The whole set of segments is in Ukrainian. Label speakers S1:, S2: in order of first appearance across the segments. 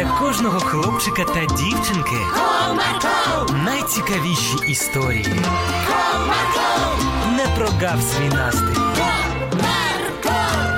S1: для кожного хлопчика та дівчинки
S2: Comarco,
S1: найцікавіші історії.
S2: Comarco,
S1: Не прогав свій настрій.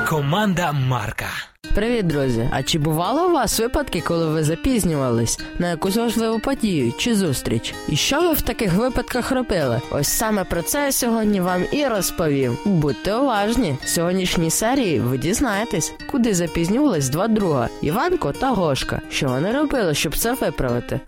S1: Команда Марка.
S3: Привіт, друзі! А чи бувало у вас випадки, коли ви запізнювались на якусь важливу подію чи зустріч? І що ви в таких випадках робили? Ось саме про це я сьогодні вам і розповім. Будьте уважні! В сьогоднішній серії ви дізнаєтесь, куди запізнювались два друга Іванко та Гошка. Що вони робили, щоб це виправити?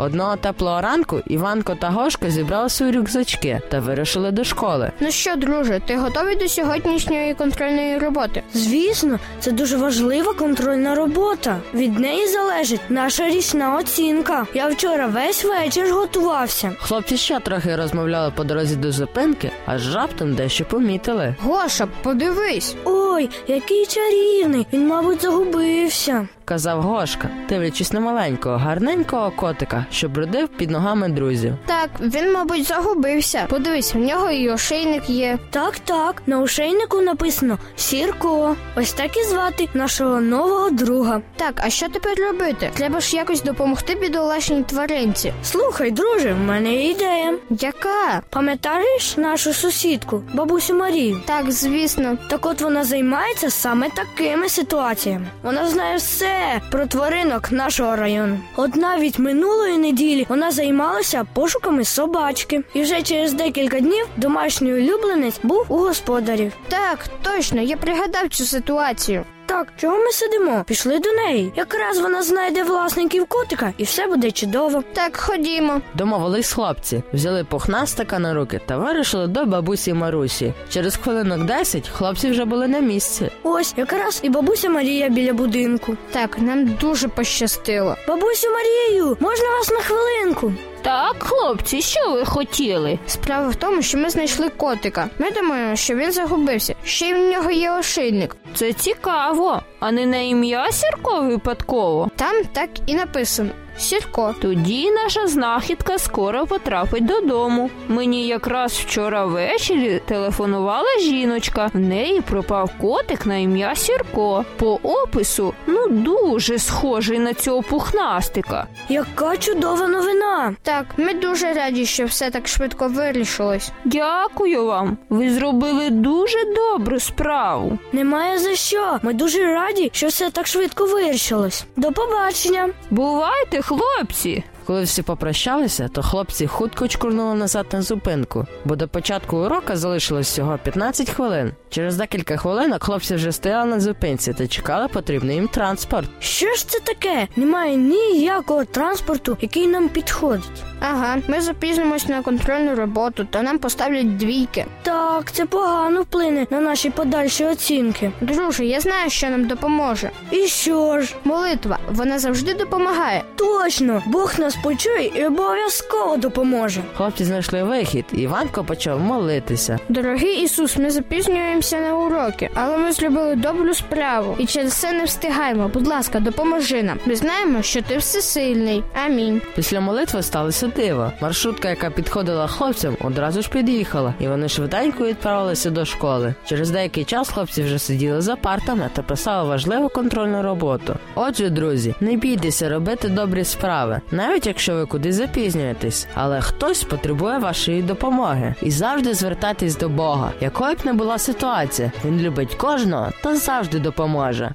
S3: Одного теплого ранку Іванко та Гошка зібрали свої рюкзачки та вирушили до школи.
S4: Ну що, друже, ти готовий до сьогоднішньої контрольної роботи?
S5: Звісно, це дуже важлива контрольна робота. Від неї залежить наша річна оцінка. Я вчора весь вечір готувався.
S3: Хлопці ще трохи розмовляли по дорозі до зупинки, аж раптом дещо помітили.
S4: Гоша, подивись.
S5: Ой, який чарівний! Він, мабуть, загубився.
S3: Казав Гошка, дивлячись на маленького, гарненького котика, що бродив під ногами друзів.
S4: Так, він, мабуть, загубився. Подивись, в нього і ошейник є.
S5: Так, так, на ошейнику написано Сірко. Ось так і звати нашого нового друга.
S4: Так, а що тепер робити? Треба ж якось допомогти бідолашній тваринці.
S5: Слухай, друже, в мене є ідея.
S4: Яка?
S5: Пам'ятаєш нашу сусідку, бабусю Марію?
S4: Так, звісно.
S5: Так от вона займається саме такими ситуаціями. Вона знає все про тваринок нашого району. От навіть минулої неділі вона займалася пошуками собачки. І вже через декілька днів домашній улюбленець був у господарів.
S4: Так, точно, я пригадав цю ситуацію.
S5: Так, чого ми сидимо? Пішли до неї. Якраз вона знайде власників котика, і все буде чудово.
S4: Так, ходімо.
S3: Домовились хлопці, взяли пухнастика на руки та вирушили до бабусі Марусі. Через хвилинок 10 хлопці вже були на місці.
S5: Ось якраз і бабуся Марія біля будинку.
S4: Так, нам дуже пощастило.
S5: Бабусю Марію, можна вас на хвилинку?
S6: Так, хлопці, що ви хотіли?
S4: Справа в тому, що ми знайшли котика. Ми думаємо, що він загубився. Ще й в нього є ошейник.
S6: Це цікаво, а не на ім'я Сірко випадково.
S4: Там так і написано. Сірко.
S6: Тоді наша знахідка скоро потрапить додому. Мені якраз вчора ввечері телефонувала жіночка. В неї пропав котик на ім'я Сірко. По опису ну дуже схожий на цього пухнастика.
S5: Яка чудова новина!
S4: Так, ми дуже раді, що все так швидко вирішилось.
S6: Дякую вам. Ви зробили дуже добру справу.
S5: Немає за що. Ми дуже раді, що все так швидко вирішилось. До побачення.
S6: Бувайте, хлопці.
S3: Коли всі попрощалися, то хлопці хутко чкурнули назад на зупинку, бо до початку урока залишилось всього 15 хвилин. Через декілька хвилинок хлопці вже стояли на зупинці та чекали потрібний їм транспорт.
S5: Що ж це таке? Немає ніякого транспорту, який нам підходить.
S4: Ага, ми запізнимось на контрольну роботу, та нам поставлять двійки.
S5: Так, це погано вплине на наші подальші оцінки.
S4: Друже, я знаю, що нам допоможе.
S5: І що ж?
S4: Молитва, вона завжди допомагає.
S5: Точно, Бог нас почує і обов'язково допоможе.
S3: Хлопці знайшли вихід, і Іванко почав молитися.
S4: Дорогий Ісус, ми запізнюємося на уроки, але ми зробили добру справу і через це не встигаємо. Будь ласка, допоможи нам. Ми знаємо, що ти всесильний. Амінь.
S3: Після молитви сталося диво. Маршрутка, яка підходила хлопцям, одразу ж під'їхала, і вони швиденько відправилися до школи. Через деякий час хлопці вже сиділи за партами та писали важливу контрольну роботу. Отже, друзі, не бійтеся робити добрі справи, навіть якщо ви кудись запізнюєтесь, але хтось потребує вашої допомоги. І завжди звертайтесь до Бога, якою б не була ситуація. Він любить кожного та завжди допоможе.